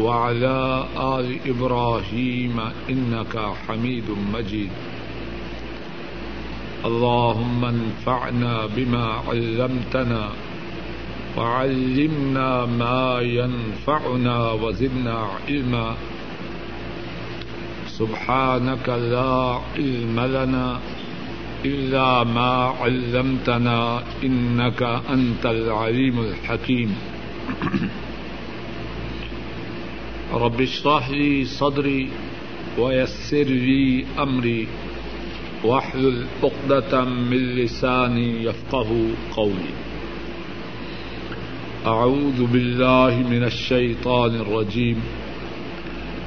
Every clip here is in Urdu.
وعلى آل إبراهيم إنك حميد مجيد. اللهم انفعنا بما علمتنا وعلمنا ما ينفعنا وزدنا علما. سبحانك لا علم لنا إلا ما علمتنا إنك أنت العليم الحكيم. رب اشرح لي صدري ويسر لي أمري واحلل عقدة من لساني يفقه قولي. أعوذ بالله من الشيطان الرجيم.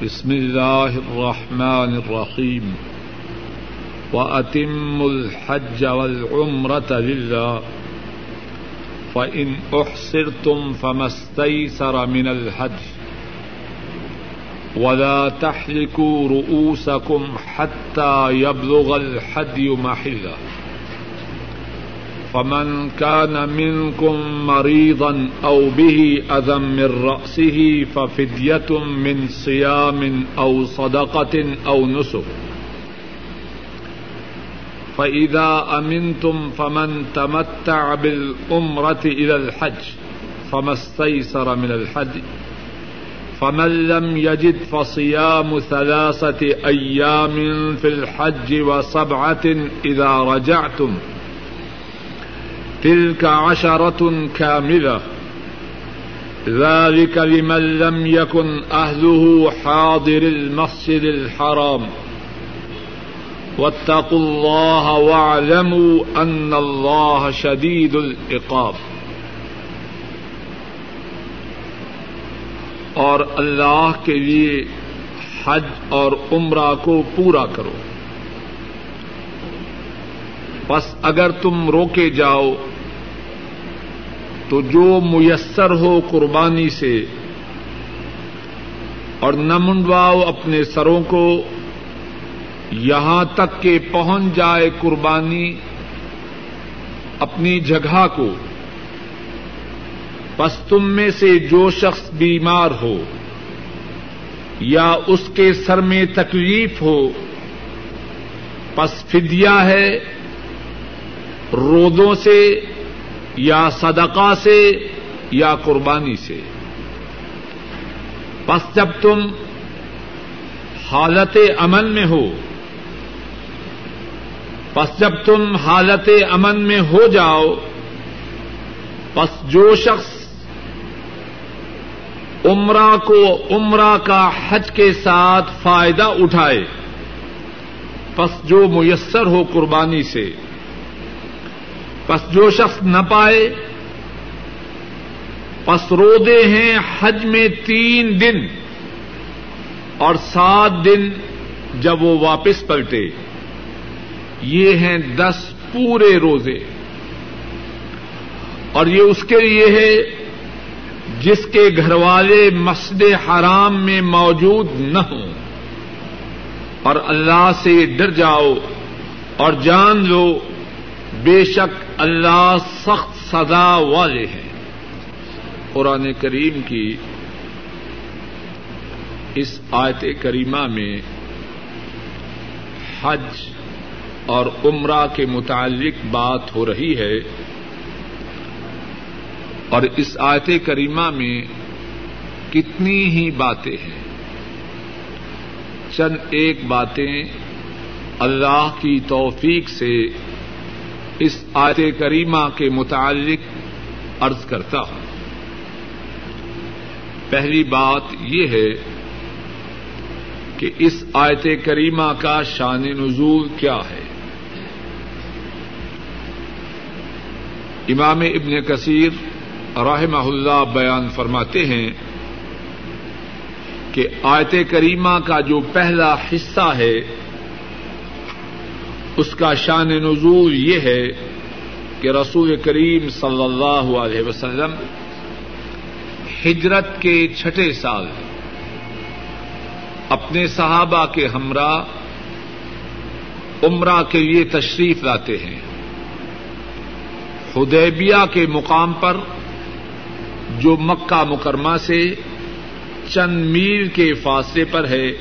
بسم الله الرحمن الرحيم. وأتم الحج والعمرة لله. فإن أحصرتم فما استيسر من الحج. ولا تحلقوا رؤوسكم حتى يبلغ الحدي محله فمن كان منكم مريضا أو به أذى من رأسه ففدية من صيام أو صدقة أو نسك. فإذا أمنتم فمن تمتع بالأمرة إلى الحج، فما استيسر من الحج. فمن لم يجد فصيام ثلاثة أيام في الحج وسبعة إذا رجعتم تلك عشرة كاملة. ذلك لمن لم يكن أهله حاضر المسجد الحرام. واتقوا الله واعلموا أن الله شديد العقاب. اور اللہ کے لیے حج اور عمرہ کو پورا کرو۔ بس اگر تم روکے جاؤ، تو جو میسر ہو قربانی سے اور نہ منڈواؤ اپنے سروں کو، یہاں تک کہ پہنچ جائے قربانی اپنی جگہ کو۔ بس تم میں سے جو شخص بیمار ہو یا اس کے سر میں تکلیف ہو، پس فدیا ہے رودوں سے یا صدقہ سے یا قربانی سے۔ پس جب تم حالت امن میں ہو، پس جب تم حالت امن میں ہو جاؤ، پس جو شخص عمرہ کو عمرہ کا حج کے ساتھ فائدہ اٹھائے۔ پس جو میسر ہو قربانی سے۔ پس جو شخص نہ پائے۔ پس رودے ہیں حج میں تین دن۔ اور سات دن جب وہ واپس پلٹے۔ یہ ہیں دس پورے روزے۔ اور یہ اس کے لیے ہے جس کے گھر والے مسجد حرام میں موجود نہ ہوں۔ اور اللہ سے ڈر جاؤ اور جان لو، بے شک اللہ سخت سزا والے ہیں۔ قرآن کریم کی اس آیت کریمہ میں حج اور عمرہ کے متعلق بات ہو رہی ہے۔ اور اس آیت کریمہ میں کتنی ہی باتیں ہیں۔ چند ایک باتیں اللہ کی توفیق سے اس آیت کریمہ کے متعلق عرض کرتا ہوں۔ پہلی بات یہ ہے کہ اس آیت کریمہ کا شان نزول کیا ہے۔ امام ابن کثیر رحمہ اللہ بیان فرماتے ہیں کہ آیت کریمہ کا جو پہلا حصہ ہے، اس کا شان نزول یہ ہے کہ رسول کریم صلی اللہ علیہ وسلم ہجرت کے چھٹے سال اپنے صحابہ کے ہمراہ عمرہ کے لیے تشریف لاتے ہیں۔ حدیبیہ کے مقام پر جو مکہ مکرمہ سے چند میل کے فاصلے پر ہے،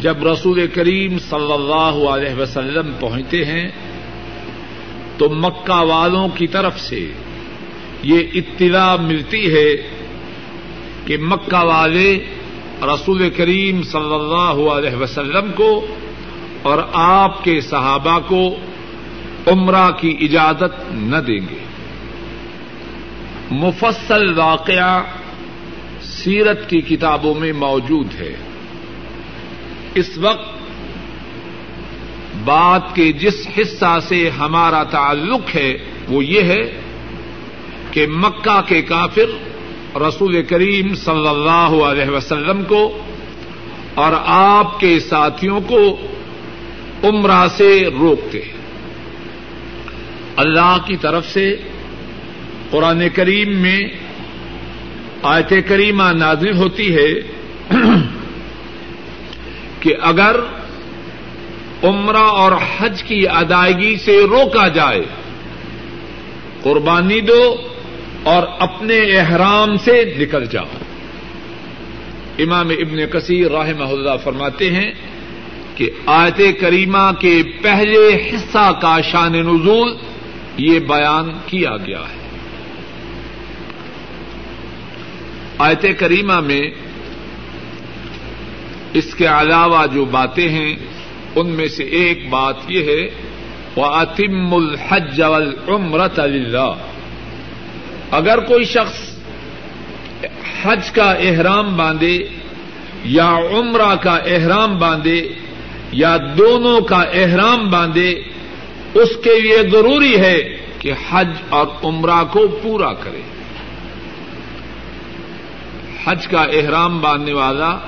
جب رسول کریم صلی اللہ علیہ وسلم پہنچتے ہیں، تو مکہ والوں کی طرف سے یہ اطلاع ملتی ہے کہ مکہ والے رسول کریم صلی اللہ علیہ وسلم کو اور آپ کے صحابہ کو عمرہ کی اجازت نہ دیں گے۔ مفصل واقعہ سیرت کی کتابوں میں موجود ہے۔ اس وقت بات کے جس حصہ سے ہمارا تعلق ہے وہ یہ ہے کہ مکہ کے کافر رسول کریم صلی اللہ علیہ وسلم کو اور آپ کے ساتھیوں کو عمرہ سے روکتے۔ اللہ کی طرف سے قرآن کریم میں آیت کریمہ نازل ہوتی ہے کہ اگر عمرہ اور حج کی ادائیگی سے روکا جائے، قربانی دو اور اپنے احرام سے نکل جاؤ۔ امام ابن کثیر رحمہ اللہ فرماتے ہیں کہ آیت کریمہ کے پہلے حصہ کا شان نزول یہ بیان کیا گیا ہے۔ آیت کریمہ میں اس کے علاوہ جو باتیں ہیں، ان میں سے ایک بات یہ ہے وہ اتم الحج والعمرۃ اللہ اگر کوئی شخص حج کا احرام باندھے یا عمرہ کا احرام باندھے یا دونوں کا احرام باندھے، اس کے لیے ضروری ہے کہ حج اور عمرہ کو پورا کرے۔ حج کا احرام باندھنے والا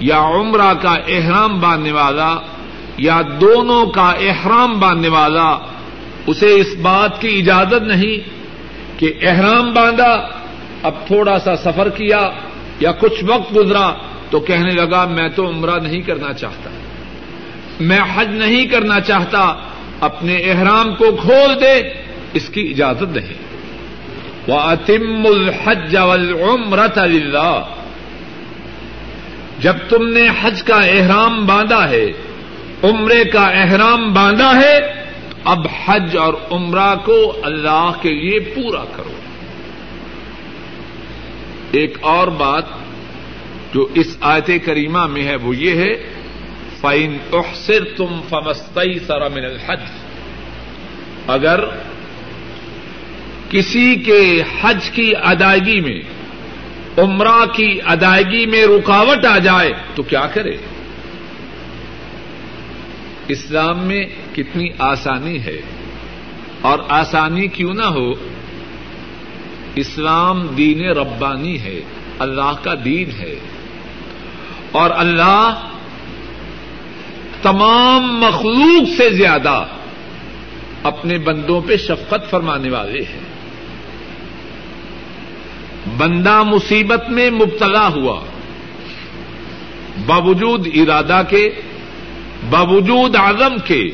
یا عمرہ کا احرام باندھنے والا یا دونوں کا احرام باندھنے والا، اسے اس بات کی اجازت نہیں کہ احرام باندھا، اب تھوڑا سا سفر کیا یا کچھ وقت گزرا تو کہنے لگا، میں تو عمرہ نہیں کرنا چاہتا۔ میں حج نہیں کرنا چاہتا، اپنے احرام کو کھول دے، اس کی اجازت نہیں۔ وہ اتم الحج والعمرۃ اللہ جب تم نے حج کا احرام باندھا ہے، عمرے کا احرام باندھا ہے، اب حج اور عمرہ کو اللہ کے لیے پورا کرو۔ ایک اور بات جو اس آیت کریمہ میں ہے، وہ یہ ہے فائن احسر تم فمستئی سرا من الحج۔ اگر کسی کے حج کی ادائیگی میں، عمرہ کی ادائیگی میں رکاوٹ آ جائے تو کیا کرے؟ اسلام میں کتنی آسانی ہے اور آسانی کیوں نہ ہو؟ اسلام دین ربانی ہے، اللہ کا دین ہے اور اللہ تمام مخلوق سے زیادہ اپنے بندوں پہ شفقت فرمانے والے ہیں۔ بندہ مصیبت میں مبتلا ہوا باوجود ارادہ کے، باوجود عزم کے،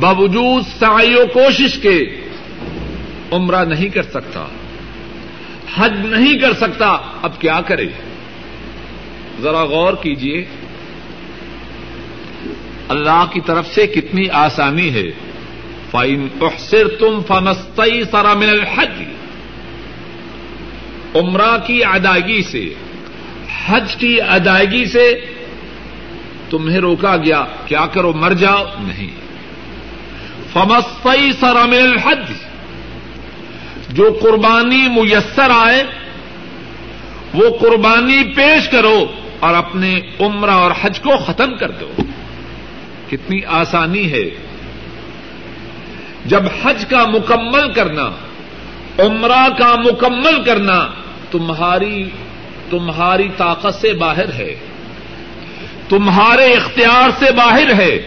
باوجود سعی و کوشش کے عمرہ نہیں کر سکتا، حج نہیں کر سکتا، اب کیا کرے؟ ذرا غور کیجیے اللہ کی طرف سے کتنی آسانی ہے۔ فائن احسر تم فنستئی سرا من الحج۔ عمرہ کی ادائیگی سے، حج کی ادائیگی سے تمہیں روکا گیا، کیا کرو، مر جاؤ؟ نہیں۔ فمستئی سرا من الحج۔ جو قربانی میسر آئے، وہ قربانی پیش کرو اور اپنے عمرہ اور حج کو ختم کر دو۔ کتنی آسانی ہے۔ جب حج کا مکمل کرنا عمرہ کا مکمل کرنا تمہاری تمہاری طاقت سے باہر ہے۔ تمہارے اختیار سے باہر ہے۔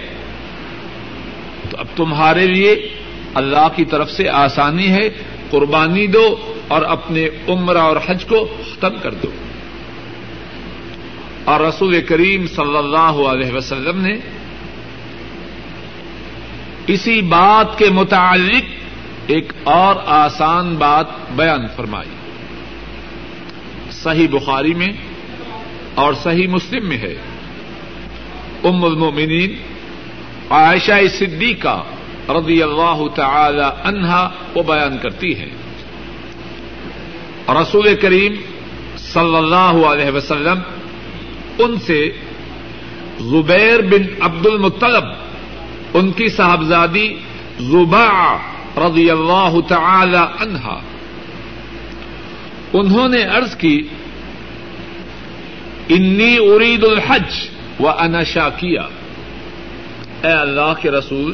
تو اب تمہارے لیے اللہ کی طرف سے آسانی ہے۔ قربانی دو اور اپنے عمرہ اور حج کو ختم کر دو۔ اور رسول کریم صلی اللہ علیہ وسلم نے اسی بات کے متعلق ایک اور آسان بات بیان فرمائی۔ صحیح بخاری میں اور صحیح مسلم میں ہے۔ ام المؤمنین عائشہ صدیقہ رضی اللہ تعالی عنہا وہ بیان کرتی ہے رسول کریم صلی اللہ علیہ وسلم ان سے زبیر بن عبد المطلب ان کی صاحبزادی زبا رضی اللہ تعالی عنہا۔ انہوں نے عرض کی، انی ارید الحج و انشا کیا اے اللہ کے رسول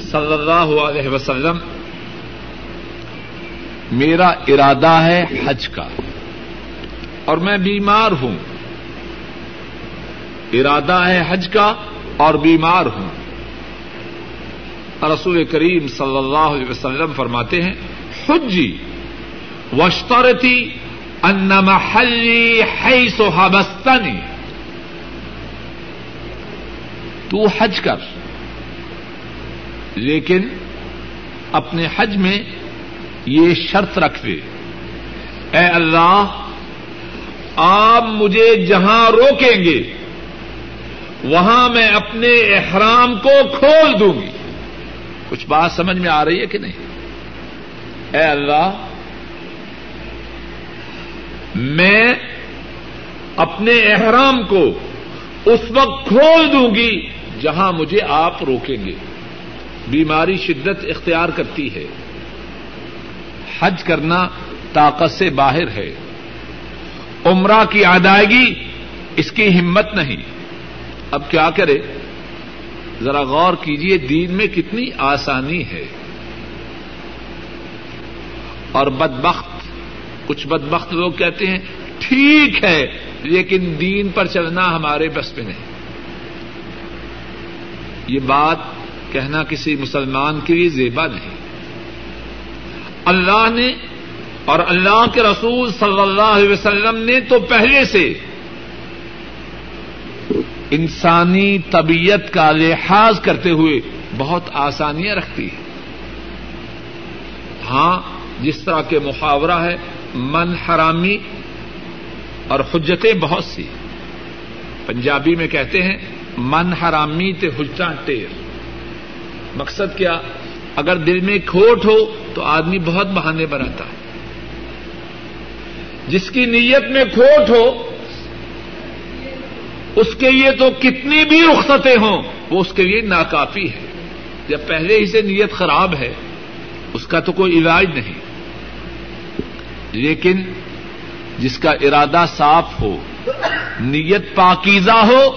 صلی اللہ علیہ وسلم، میرا ارادہ ہے حج کا، اور میں بیمار ہوں۔ ارادہ ہے حج کا اور بیمار ہوں۔ رسول کریم صلی اللہ علیہ وسلم فرماتے ہیں، حجی وشترتی ان محلی حیث حبستنی۔ تو حج کر۔ لیکن اپنے حج میں یہ شرط رکھ دے۔ اے اللہ، آپ مجھے جہاں روکیں گے، وہاں میں اپنے احرام کو کھول دوں گی۔ کچھ بات سمجھ میں آ رہی ہے کہ نہیں؟ اے اللہ، میں اپنے احرام کو اس وقت کھول دوں گی جہاں مجھے آپ روکیں گے۔ بیماری شدت اختیار کرتی ہے۔ حج کرنا طاقت سے باہر ہے۔ عمرہ کی ادائیگی اس کی ہمت نہیں۔ اب کیا کرے؟ ذرا غور کیجیے دین میں کتنی آسانی ہے۔ اور بدبخت، کچھ بدبخت لوگ کہتے ہیں، ٹھیک ہے، لیکن دین پر چلنا ہمارے بس میں نہیں۔ یہ بات کہنا کسی مسلمان کے لیے زیبا نہیں۔ اللہ نے اور اللہ کے رسول صلی اللہ علیہ وسلم نے تو پہلے سے انسانی طبیعت کا لحاظ کرتے ہوئے بہت آسانیاں رکھتی ہے۔ ہاں جس طرح کے محاورہ ہے، من حرامی اور حجتیں بہت سی۔ پنجابی میں کہتے ہیں، من حرامی تے حجتاں ٹیر۔ مقصد کیا؟ اگر دل میں کھوٹ ہو تو آدمی بہت بہانے بناتا ہے۔ جس کی نیت میں کھوٹ ہو اس کے لیے تو کتنی بھی رخصتیں ہوں، وہ اس کے لیے ناکافی ہے۔ جب پہلے ہی سے نیت خراب ہے، اس کا تو کوئی علاج نہیں۔ لیکن جس کا ارادہ صاف ہو، نیت پاکیزہ ہو،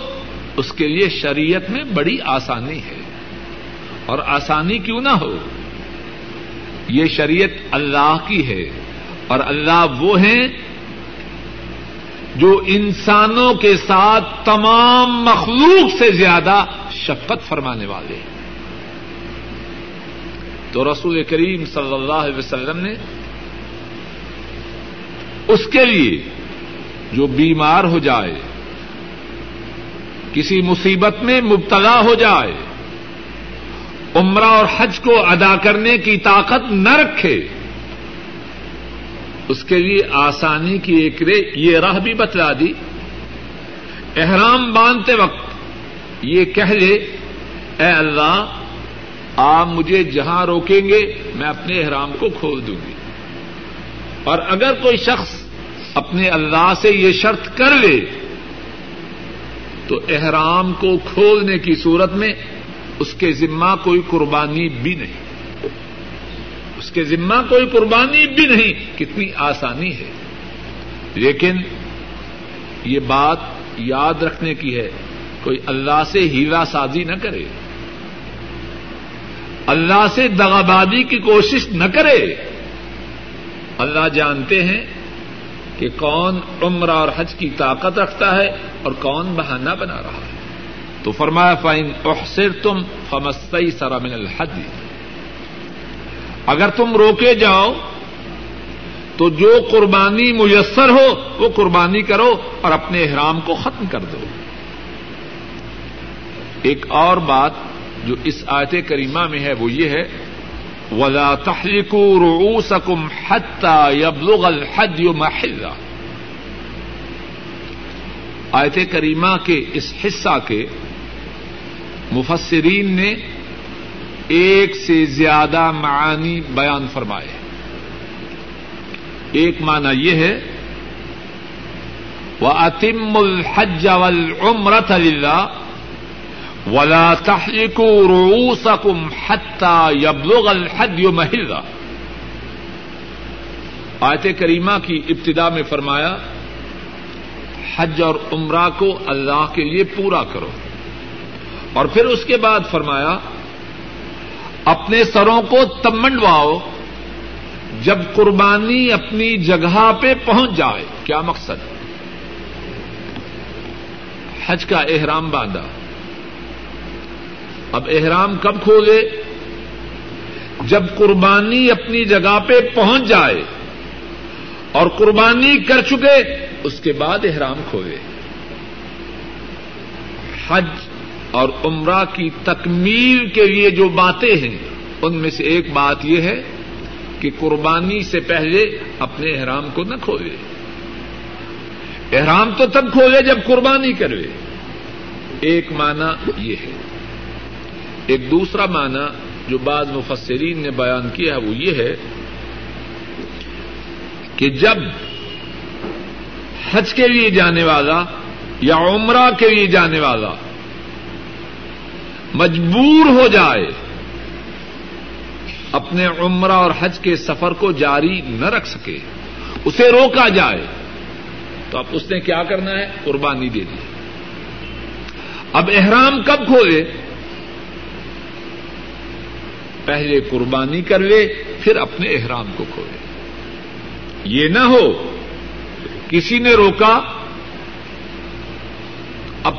اس کے لیے شریعت میں بڑی آسانی ہے۔ اور آسانی کیوں نہ ہو؟ یہ شریعت اللہ کی ہے اور اللہ وہ ہیں جو انسانوں کے ساتھ تمام مخلوق سے زیادہ شفقت فرمانے والے ہیں۔ تو رسول کریم صلی اللہ علیہ وسلم نے اس کے لیے جو بیمار ہو جائے، کسی مصیبت میں مبتلا ہو جائے، عمرہ اور حج کو ادا کرنے کی طاقت نہ رکھے اس کے لیے آسانی کی ایک رے یہ راہ بھی بتلا دی۔ احرام باندھتے وقت یہ کہہ لے اے اللہ، آپ مجھے جہاں روکیں گے، میں اپنے احرام کو کھول دوں گی۔ اور اگر کوئی شخص اپنے اللہ سے یہ شرط کر لے، تو احرام کو کھولنے کی صورت میں اس کے ذمہ کوئی قربانی بھی نہیں۔ کے ذمہ کوئی قربانی بھی نہیں، کتنی آسانی ہے۔ لیکن یہ بات یاد رکھنے کی ہے، کوئی اللہ سے ہیرا سازی نہ کرے۔ اللہ سے دغابادی کی کوشش نہ کرے۔ اللہ جانتے ہیں کہ کون عمرہ اور حج کی طاقت رکھتا ہے اور کون بہانہ بنا رہا ہے۔ تو فرمایا فائن احسر تم فمسئی سرا من الحد۔ اگر تم روکے جاؤ تو جو قربانی میسر ہو وہ قربانی کرو اور اپنے احرام کو ختم کر دو۔ ایک اور بات جو اس آیت کریمہ میں ہے وہ یہ ہے، ولا تحریک رؤوسکم حتى يبلغ الحد محلہ آیت کریمہ کے اس حصہ کے مفسرین نے ایک سے زیادہ معانی بیان فرمائے ایک معنی یہ ہے وہ اتم الحج والعمرة للہ ولا تحركوا رؤوسكم حتى يبلغ الحج محلہ آیت کریمہ کی ابتدا میں فرمایا، حج اور عمرہ کو اللہ کے لیے پورا کرو۔ اور پھر اس کے بعد فرمایا اپنے سروں کو تب منڈواؤ جب قربانی اپنی جگہ پہ پہنچ جائے۔ کیا مقصد؟ حج کا احرام باندھا۔ اب احرام کب کھولے؟ جب قربانی اپنی جگہ پہ پہنچ جائے اور قربانی کر چکے، اس کے بعد احرام کھولے۔ حج اور عمرہ کی تکمیل کے لیے جو باتیں ہیں، ان میں سے ایک بات یہ ہے کہ قربانی سے پہلے اپنے احرام کو نہ کھولے۔ احرام تو تب کھولے جب قربانی کرے۔ ایک معنی یہ ہے۔ ایک دوسرا معنی جو بعض مفسرین نے بیان کیا ہے، وہ یہ ہے کہ جب حج کے لیے جانے والا یا عمرہ کے لیے جانے والا مجبور ہو جائے، اپنے عمرہ اور حج کے سفر کو جاری نہ رکھ سکے، اسے روکا جائے، تو اب اس نے کیا کرنا ہے؟ قربانی دے دی۔ اب احرام کب کھولے پہلے قربانی کر لے، پھر اپنے احرام کو کھولے۔ یہ نہ ہو، کسی نے روکا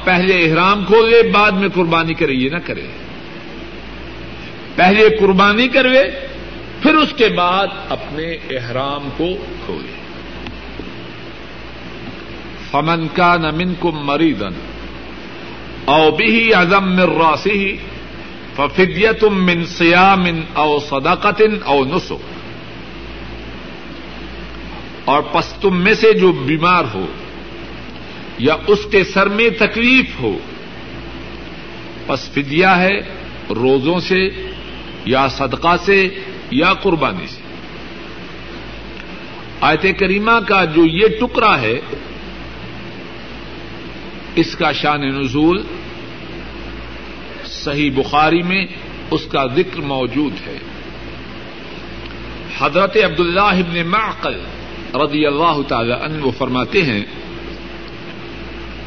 پہلے احرام کھولے بعد میں قربانی کرے، یہ نہ کرے۔ پہلے قربانی کروے، پھر اس کے بعد اپنے احرام کو کھولے۔ فمن کا نمن کو مریدن او بھی ازم مر راسی ففدیت من سیام او صداقتن او نسو اور پس تم میں سے جو بیمار ہو یا اس کے سر میں تکلیف ہو۔ پس فدیا ہے روزوں سے یا صدقہ سے یا قربانی سے۔ آیت کریمہ کا جو یہ ٹکڑا ہے، اس کا شان نزول صحیح بخاری میں اس کا ذکر موجود ہے۔ حضرت عبداللہ ابن معقل رضی اللہ تعالی عنہ وہ فرماتے ہیں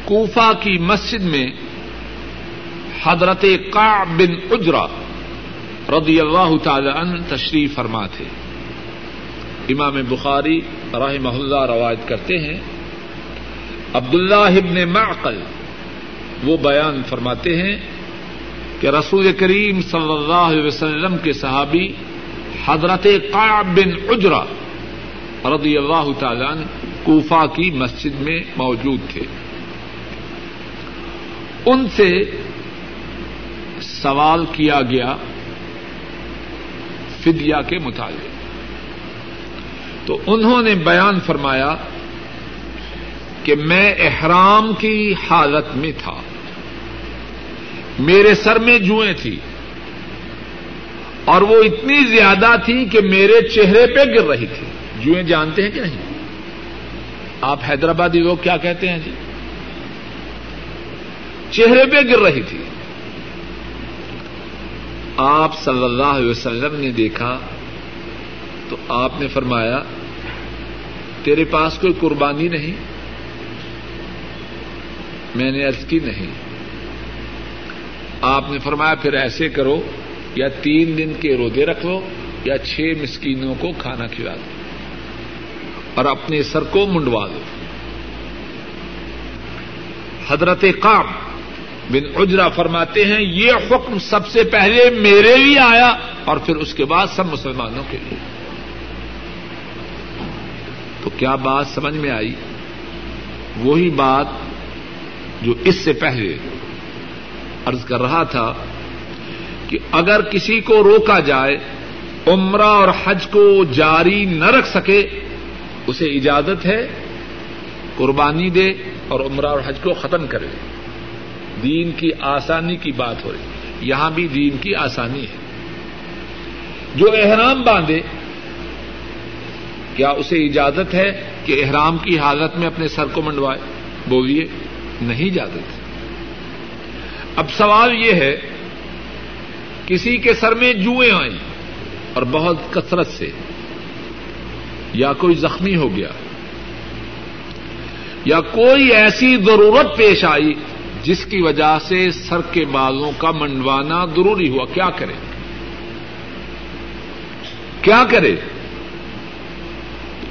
کوفہ کی مسجد میں حضرت کا بن اجرا رضی اللہ تعالی عنہ تشریف فرما تھے۔ امام بخاری رحم اللہ روایت کرتے ہیں۔ عبداللہ ابن معقل وہ بیان فرماتے ہیں کہ رسول کریم صلی اللہ علیہ وسلم کے صحابی حضرت قعب بن اجرا رضی اللہ تعالی عنہ کوفہ کی مسجد میں موجود تھے۔ ان سے سوال کیا گیا فدیا کے متعلق۔ تو انہوں نے بیان فرمایا کہ میں احرام کی حالت میں تھا۔ میرے سر میں جوئیں تھی۔ اور وہ اتنی زیادہ تھی کہ میرے چہرے پہ گر رہی تھی۔ جوئیں جانتے ہیں کہ نہیں؟ آپ حیدرآبادی لوگ کیا کہتے ہیں جی؟ چہرے پہ گر رہی تھی۔ آپ صلی اللہ علیہ وسلم نے دیکھا تو آپ نے فرمایا، تیرے پاس کوئی قربانی نہیں؟ میں نے ارض کی، نہیں۔ آپ نے فرمایا، پھر ایسے کرو، یا تین دن کے روزے رکھ لو، یا چھ مسکینوں کو کھانا کھلا دو اور اپنے سر کو منڈوا دو۔ حضرت قام بن اجرا فرماتے ہیں، یہ حکم سب سے پہلے میرے لیے آیا اور پھر اس کے بعد سب مسلمانوں کے لیے۔ تو کیا بات سمجھ میں آئی؟ وہی بات جو اس سے پہلے ارض کر رہا تھا کہ اگر کسی کو روکا جائے، عمرہ اور حج کو جاری نہ رکھ سکے، اسے اجازت ہے قربانی دے اور عمرہ اور حج کو ختم کرے۔ دین کی آسانی کی بات ہو رہی یہاں بھی دین کی آسانی ہے۔ جو احرام باندھے، کیا اسے اجازت ہے کہ احرام کی حالت میں اپنے سر کو منڈوائے؟ بولیے، نہیں اجازت۔ اب سوال یہ ہے، کسی کے سر میں جوئیں آئیں اور بہت کثرت سے، یا کوئی زخمی ہو گیا، یا کوئی ایسی ضرورت پیش آئی جس کی وجہ سے سر کے بالوں کا منڈوانا ضروری ہوا، کیا کرے؟ کیا کرے؟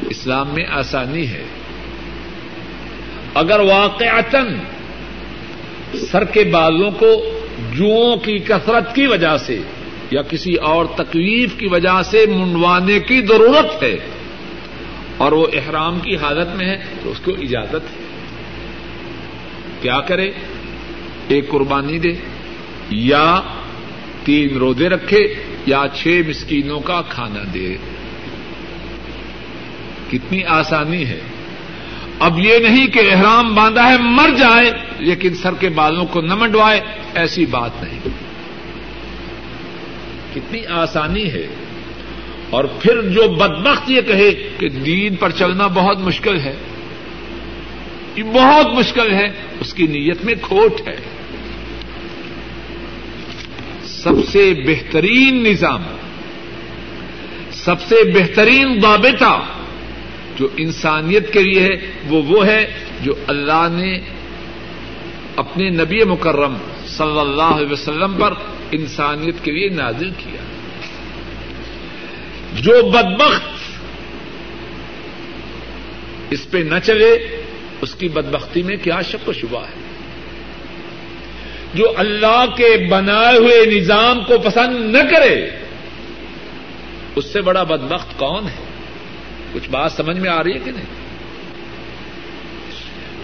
اسلام میں آسانی ہے۔ اگر واقع سر کے بالوں کو جوؤں کی کثرت کی وجہ سے یا کسی اور تکلیف کی وجہ سے منڈوانے کی ضرورت ہے اور وہ احرام کی حالت میں ہے، تو اس کو اجازت ہے۔ کیا کرے؟ ایک قربانی دے یا تین روزے رکھے یا چھ مسکینوں کا کھانا دے۔ کتنی آسانی ہے۔ اب یہ نہیں کہ احرام باندھا ہے، مر جائے، لیکن سر کے بالوں کو نہ منڈوائے، ایسی بات نہیں۔ کتنی آسانی ہے۔ اور پھر جو بدبخت یہ کہے کہ دین پر چلنا بہت مشکل ہے۔ یہ بہت مشکل ہے، اس کی نیت میں کھوٹ ہے۔ سب سے بہترین نظام، سب سے بہترین ضابطہ جو انسانیت کے لیے ہے، وہ وہ ہے جو اللہ نے اپنے نبی مکرم صلی اللہ علیہ وسلم پر انسانیت کے لیے نازل کیا۔ جو بدبخت اس پہ نہ چلے، اس کی بدبختی میں کیا شک و شبہ ہے؟ جو اللہ کے بنائے ہوئے نظام کو پسند نہ کرے، اس سے بڑا بدبخت کون ہے؟ کچھ بات سمجھ میں آ رہی ہے کہ نہیں؟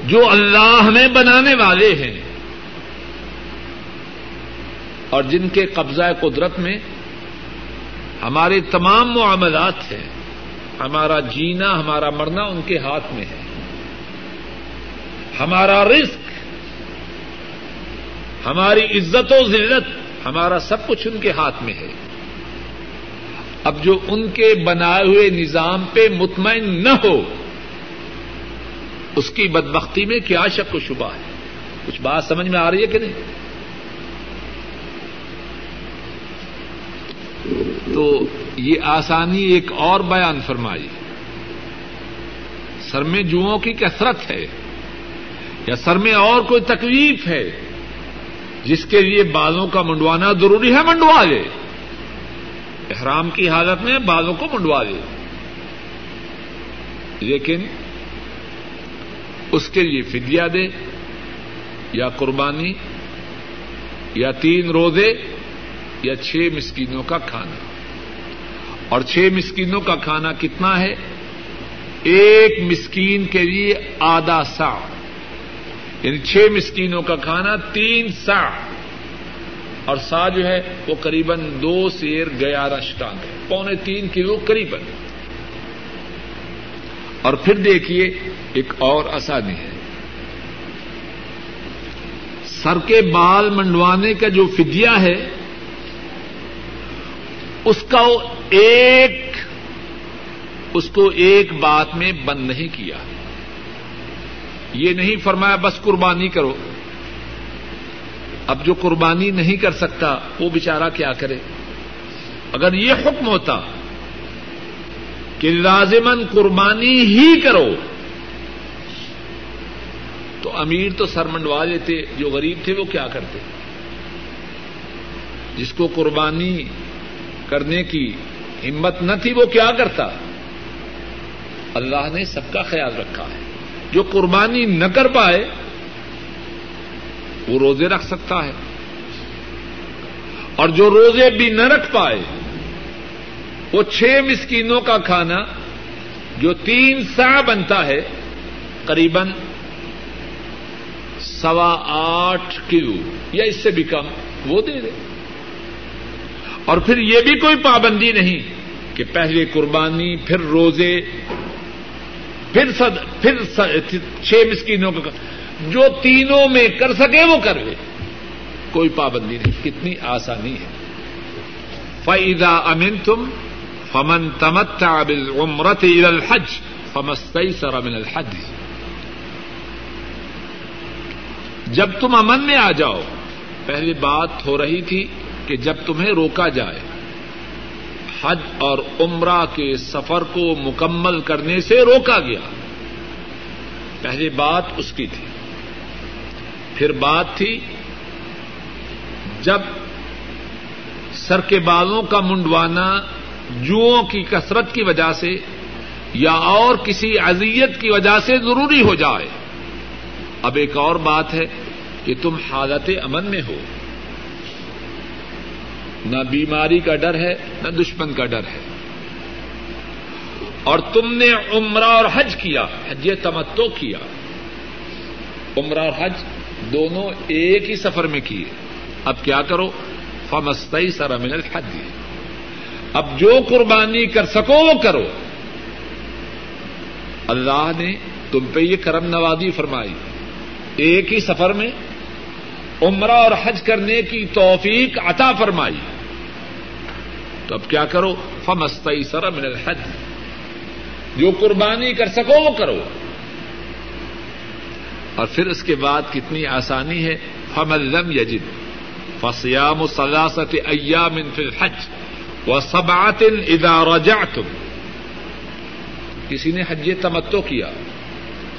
جو اللہ میں بنانے والے ہیں اور جن کے قبضہ قدرت میں ہمارے تمام معاملات ہیں، ہمارا جینا، ہمارا مرنا ان کے ہاتھ میں ہے۔ ہمارا رزق ہماری عزت و ذلت ہمارا سب کچھ ان کے ہاتھ میں ہے۔ اب جو ان کے بنائے ہوئے نظام پہ مطمئن نہ ہو، اس کی بدبختی میں کیا شک و شبہ ہے؟ کچھ بات سمجھ میں آ رہی ہے کہ نہیں؟ تو یہ آسانی ایک اور بیان فرمائی۔ سر میں جوؤں کی کثرت ہے یا سر میں اور کوئی تکلیف ہے؟ جس کے لیے بالوں کا منڈوانا ضروری ہے، منڈوا لے احرام کی حالت میں بالوں کو منڈوا لے لیکن اس کے لیے فدیا دے، یا قربانی، یا تین روزے، یا چھ مسکینوں کا کھانا۔ اور چھ مسکینوں کا کھانا کتنا ہے؟ ایک مسکین کے لیے آدھا سا یعنی چھ مسکینوں کا کھانا تین سا اور سا جو ہے وہ قریب دو سیر گیارہ شٹان ہے۔ پونے تین کلو قریب اور پھر دیکھیے ایک اور آسانی ہے۔ سر کے بال منڈوانے کا جو فدیا ہے، اس کا ایک، اس کو ایک بات میں بند نہیں کیا۔ یہ نہیں فرمایا بس قربانی کرو۔ اب جو قربانی نہیں کر سکتا، وہ بےچارا کیا کرے؟ اگر یہ حکم ہوتا کہ لازمن قربانی ہی کرو، تو امیر تو سر منڈوا لیتے، جو غریب تھے وہ کیا کرتے؟ جس کو قربانی کرنے کی ہمت نہ تھی، وہ کیا کرتا؟ اللہ نے سب کا خیال رکھا ہے۔ جو قربانی نہ کر پائے، وہ روزے رکھ سکتا ہے۔ اور جو روزے بھی نہ رکھ پائے، وہ چھ مسکینوں کا کھانا جو تین سا بنتا ہے، قریباً سوا آٹھ کلو، یا اس سے بھی کم، وہ دے دے۔ اور پھر یہ بھی کوئی پابندی نہیں کہ پہلے قربانی، پھر روزے پھر سد پھر چھ مسکینوں کا جو تینوں میں کر سکے وہ کر لے۔ کوئی پابندی نہیں۔ کتنی آسانی ہے۔ فعدا امن تم فمن تمت عمرت الحج فمست سر امن الحج۔ جب تم امن میں آ جاؤ، پہلی بات ہو رہی تھی کہ جب تمہیں روکا جائے۔ حج اور عمرہ کے سفر کو مکمل کرنے سے روکا گیا۔ پہلی بات اس کی تھی۔ پھر بات تھی جب سر کے بالوں کا منڈوانا جوؤں کی کثرت کی وجہ سے یا اور کسی اذیت کی وجہ سے ضروری ہو جائے۔ اب ایک اور بات ہے کہ تم حالت امن میں ہو۔ نہ بیماری کا ڈر ہے، نہ دشمن کا ڈر ہے۔ اور تم نے عمرہ اور حج کیا، حج تمتو کیا۔ عمرہ اور حج دونوں ایک ہی سفر میں کیے۔ اب کیا کرو؟ فمستئی سر من الحج اب جو قربانی کر سکو وہ کرو۔ اللہ نے تم پہ یہ کرم نوازی فرمائی۔ ایک ہی سفر میں عمرہ اور حج کرنے کی توفیق عطا فرمائی۔ تو اب کیا کرو؟ فمستئی سر من الحج جو قربانی کر سکو، وہ کرو۔ اور پھر اس کے بعد کتنی آسانی ہے؟ فم الم یجد فسیام و سلاست ایام فی الحج و سبات ادارہ تم کسی نے حج تمتو کیا،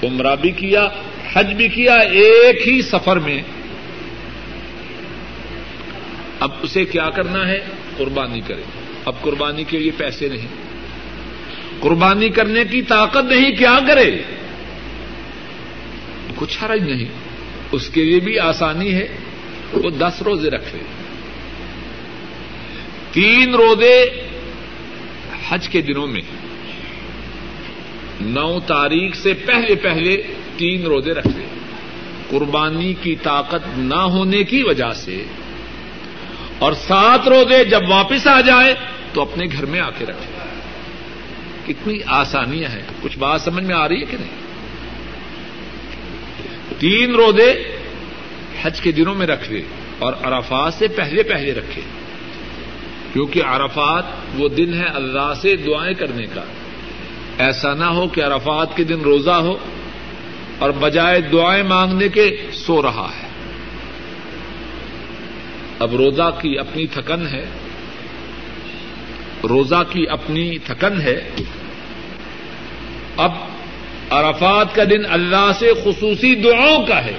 عمرہ بھی کیا، حج بھی کیا ایک ہی سفر میں۔ اب اسے کیا کرنا ہے؟ قربانی کرے۔ اب قربانی کے لیے پیسے نہیں۔ قربانی کرنے کی طاقت نہیں، کیا کرے؟ کچھ حرج نہیں۔ اس کے لیے بھی آسانی ہے، وہ دس روزے رکھ لے۔ تین روزے حج کے دنوں میں۔ نو تاریخ سے پہلے پہلے تین روزے رکھ لے۔ قربانی کی طاقت نہ ہونے کی وجہ سے اور سات روزے جب واپس آ جائے تو اپنے گھر میں آ کے رکھے۔ کتنی آسانیاں ہیں کچھ بات سمجھ میں آ رہی ہے کہ نہیں؟ تین روزے حج کے دنوں میں رکھ لے اور عرفات سے پہلے پہلے رکھے۔ کیونکہ عرفات وہ دن ہے اللہ سے دعائیں کرنے کا۔ ایسا نہ ہو کہ عرفات کے دن روزہ ہو اور بجائے دعائیں مانگنے کے سو رہا ہے۔ اب روزہ کی اپنی تھکن ہے، روزہ کی اپنی تھکن ہے۔ اب عرفات کا دن اللہ سے خصوصی دعاؤں کا ہے۔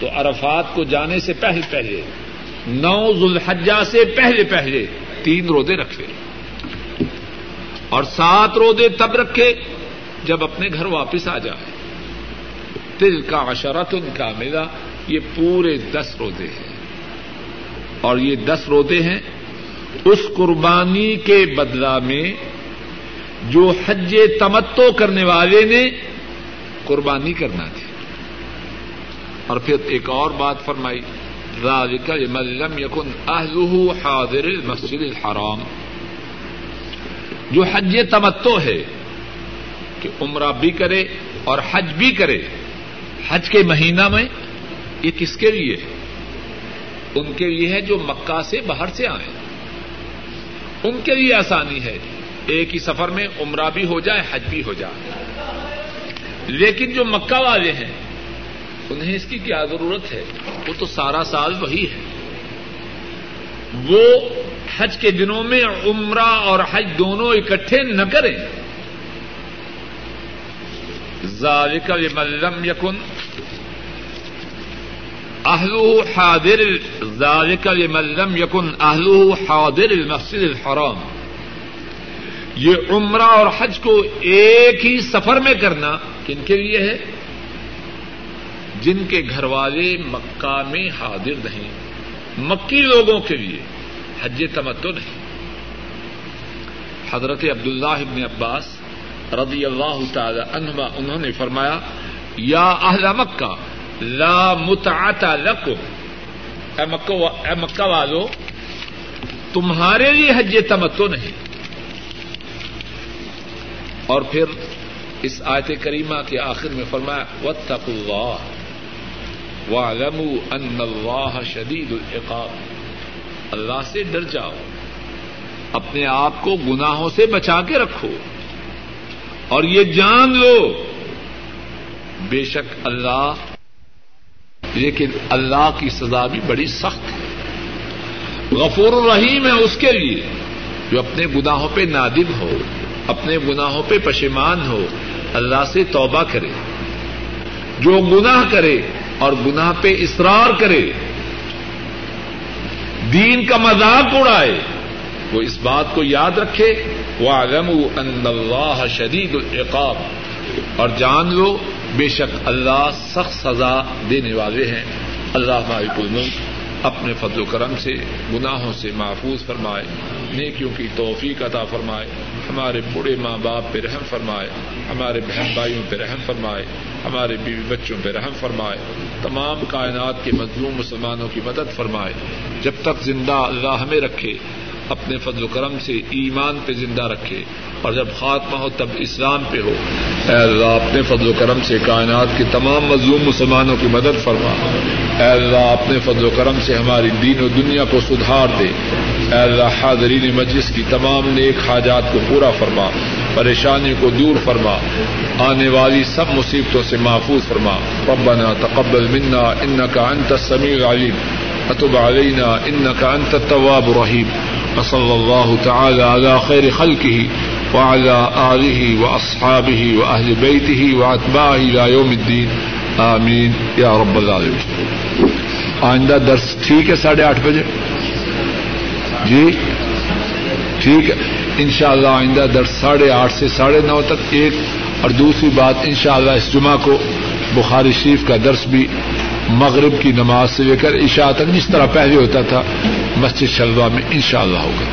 تو عرفات کو جانے سے پہلے پہلے، نو ذوالحجہ سے پہلے پہلے تین روزے رکھے اور سات روزے تب رکھے جب اپنے گھر واپس آ جائے۔ دل کا اشرت ان کا میرا یہ پورے دس روزے ہیں۔ اور یہ دس روزے ہیں، اس قربانی کے بدلا میں جو حج تمتو کرنے والے نے قربانی کرنا تھی۔ اور پھر ایک اور بات فرمائی، ذالک لمن یکن اہلہ حاضر المسجد الحرام۔ جو حج تمتو ہے، کہ عمرہ بھی کرے اور حج بھی کرے، حج کے مہینہ میں یہ کس کے لیے؟ ہے ان کے لیے ہے جو مکہ سے باہر سے آئے۔ ان کے لیے آسانی ہے۔ ایک ہی سفر میں عمرہ بھی ہو جائے، حج بھی ہو جائے۔ لیکن جو مکہ والے ہیں، انہیں اس کی کیا ضرورت ہے؟ وہ تو سارا سال وہی ہے۔ وہ حج کے دنوں میں عمرہ اور حج دونوں اکٹھے نہ کریں۔ ذالک لمن یکن اہلو حاضر ذالک لمن لم اہلو حاضر المسجد الحرام. یہ عمرہ اور حج کو ایک ہی سفر میں کرنا کن کے لیے ہے؟ جن کے گھر والے مکہ میں حاضر نہیں، مکی لوگوں کے لیے، حج تمتو نہیں۔ حضرت عبداللہ ابن عباس رضی اللہ تعالی عنہما، انہوں نے فرمایا، یا اہل مکہ لا متعتا لکم۔ اے مکہ والو، تمہارے لیے حج تمتو نہیں۔ اور پھر اس آیت کریمہ کے آخر میں فرمایا، واتقوا اللہ، واعلموا ان اللہ شدید العقاب۔ اللہ سے ڈر جاؤ۔ اپنے آپ کو گناہوں سے بچا کے رکھو۔ اور یہ جان لو۔ بے شک اللہ لیکن اللہ کی سزا بھی بڑی سخت ہے۔ غفور الرحیم ہے اس کے لیے جو اپنے گناہوں پہ نادم ہو، اپنے گناہوں پہ پشیمان ہو، اللہ سے توبہ کرے۔ جو گناہ کرے اور گناہ پہ اصرار کرے، دین کا مذاق اڑائے، وہ اس بات کو یاد رکھے وہ عالم اللہ شدید العقاب۔ اور جان لو بے شک اللہ سخت سزا دینے والے ہیں۔ اللہ مالک الملک اپنے فضل و کرم سے، گناہوں سے محفوظ فرمائے۔ نیکیوں کی توفیق عطا فرمائے۔ ہمارے بوڑھے ماں باپ پہ رحم فرمائے۔ ہمارے بہن بھائیوں پہ رحم فرمائے۔ ہمارے بیوی بچوں پہ رحم فرمائے۔ تمام کائنات کے مظلوم مسلمانوں کی مدد فرمائے۔ جب تک زندہ اللہ ہمیں رکھے، اپنے فضل و کرم سے ایمان پہ زندہ رکھے۔ اور جب خاتمہ ہو، تب اسلام پہ ہو۔ اے اللہ اپنے فضل و کرم سے کائنات کے تمام مظلوم مسلمانوں کی مدد فرما۔ اے اللہ اپنے فضل و کرم سے ہماری دین و دنیا کو سدھار دے۔ اے اللہ، حاضرین مجلس کی تمام نیک حاجات کو پورا فرما، پریشانی کو دور فرما، آنے والی سب مصیبتوں سے محفوظ فرما۔ ربنا تقبل منا انك انت السميع العليم اتب علينا انك انت التواب الرحيم وصلى الله تعالى على خير خلقه وعلى آله وأصحابه وأهل بيته وأتباعه إلى يوم الدين. آمين. يا رب العالمين. آئندہ درس ٹھیک ہے ساڑھے آٹھ بجے؟ جی؟ ٹھیک ہے. ان شاء اللہ آئندہ درس ساڑھے آٹھ سے ساڑھے نو تک ایک اور دوسری بات ان شاء اللہ اس جمعہ کو بخاری شریف کا درس بھی مغرب کی نماز سے لے کر عشاء تک، جس طرح پہلے ہوتا تھا، مسجد شلوا میں ان شاء اللہ ہوگا۔